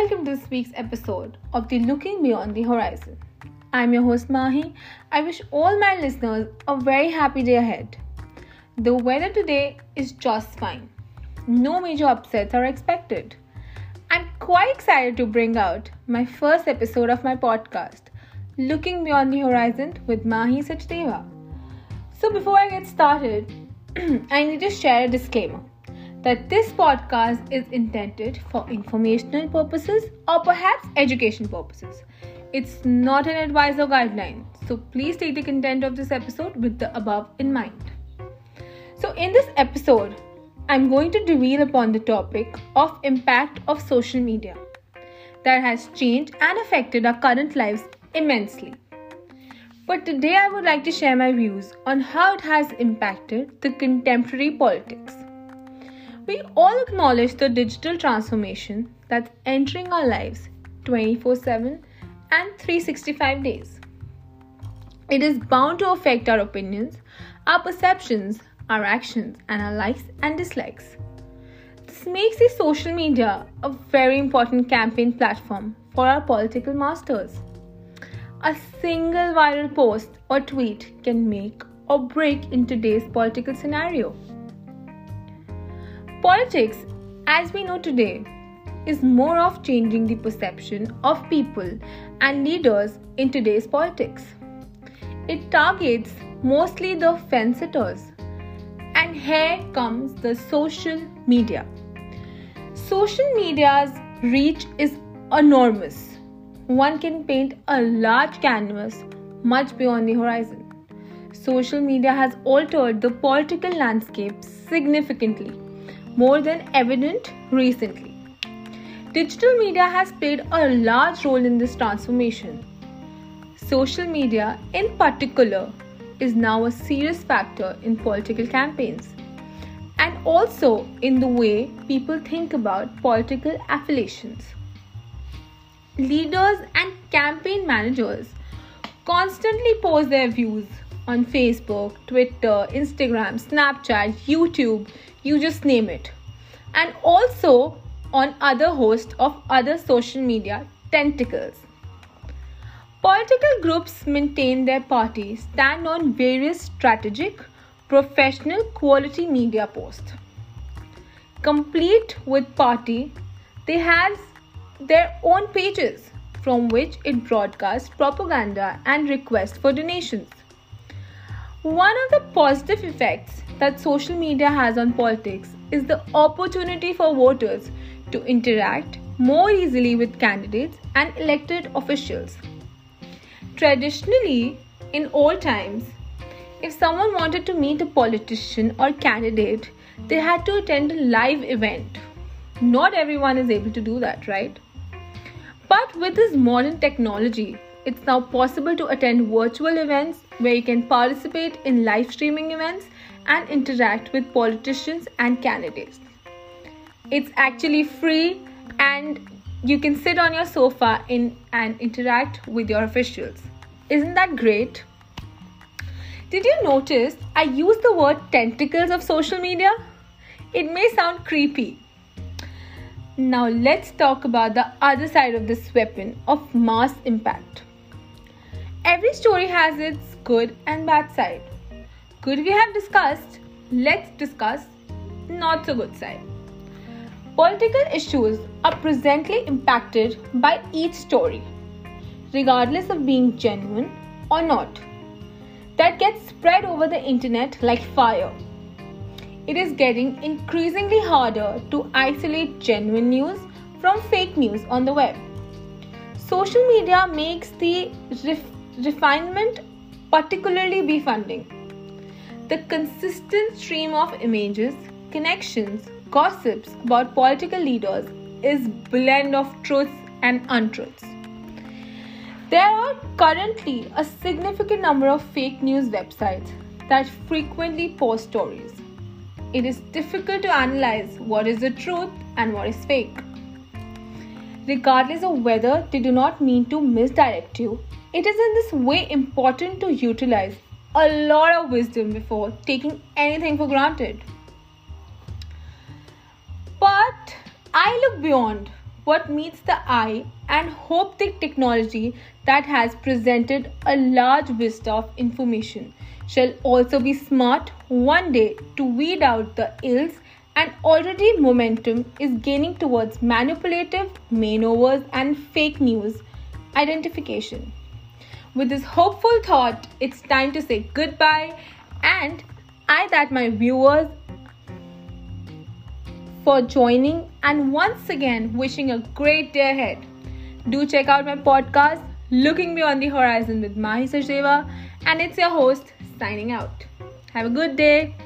welcome to this week's episode of the Looking Beyond the Horizon. I'm your host Mahi. I wish all my listeners a very happy day ahead. The weather today is just fine. No major upsets are expected. I'm quite excited to bring out my first episode of my podcast, Looking Beyond the Horizon with Mahi Sachdeva. So before I get started, I need to share a disclaimer that this podcast is intended for informational purposes or perhaps education purposes. It's not an advice or guideline, so please take the content of this episode with the above in mind. So, in this episode, I'm going to reveal upon the topic of impact of social media that has changed and affected our current lives immensely. But today I would like to share my views on how it has impacted the contemporary politics. We all acknowledge the digital transformation that's entering our lives 24 7 and 365 days. It is bound to affect our opinions, our perceptions, our actions, and our likes and dislikes. This makes the social media a very important campaign platform for our political masters. A single viral post or tweet can make or break in today's political scenario. Politics, as we know today, is more of changing the perception of people and leaders in today's politics. It targets mostly the fence sitters. And here comes the social media. Social media's reach is enormous. One can paint a large canvas much beyond the horizon. Social media has altered the political landscape significantly more than evident recently. Digital media has played a large role in this transformation. Social media, in particular, is now a serious factor in political campaigns and also in the way people think about political affiliations. Leaders and campaign managers constantly post their views on Facebook, Twitter, Instagram, Snapchat, YouTube, you just name it. And also on other hosts of other social media tentacles. Political groups maintain their parties stand on various strategic, professional quality media posts. Complete with party, they has their own pages from which it broadcasts propaganda and requests for donations. One of the positive effects that social media has on politics is the opportunity for voters to interact more easily with candidates and elected officials. Traditionally, in old times, if someone wanted to meet a politician or candidate, they had to attend a live event. Not everyone is able to do that, right? But with this modern technology, it's now possible to attend virtual events where you can participate in live streaming events and interact with politicians and candidates. It's actually free and you can sit on your sofa in and interact with your officials. Isn't that great? Did you notice I use the word tentacles of social media? It may sound creepy. Now let's talk about the other side of this weapon of mass impact. Every story has its good and bad side. Good we have discussed, let's discuss not so good side. Political issues are presently impacted by each story, regardless of being genuine or not. That gets spread over the internet like fire. It is getting increasingly harder to isolate genuine news from fake news on the web. Social media makes the ref- refinement particularly be funding. The consistent stream of images, connections, gossips about political leaders is blend of truths and untruths. There are currently a significant number of fake news websites that frequently post stories. It is difficult to analyze what is the truth and what is fake. Regardless of whether they do not mean to misdirect you, it is in this way important to utilize a lot of wisdom before taking anything for granted. But I look beyond what meets the eye and hope the technology that has presented a large vista of information shall also be smart one day to weed out the ills and already momentum is gaining towards manipulative maneuvers and fake news identification. With this hopeful thought, it's time to say goodbye and I thank my viewers for joining and once again wishing a great day ahead. Do check out my podcast Looking Beyond the Horizon with Mahi Sachdeva and it's your host signing out. Have a good day.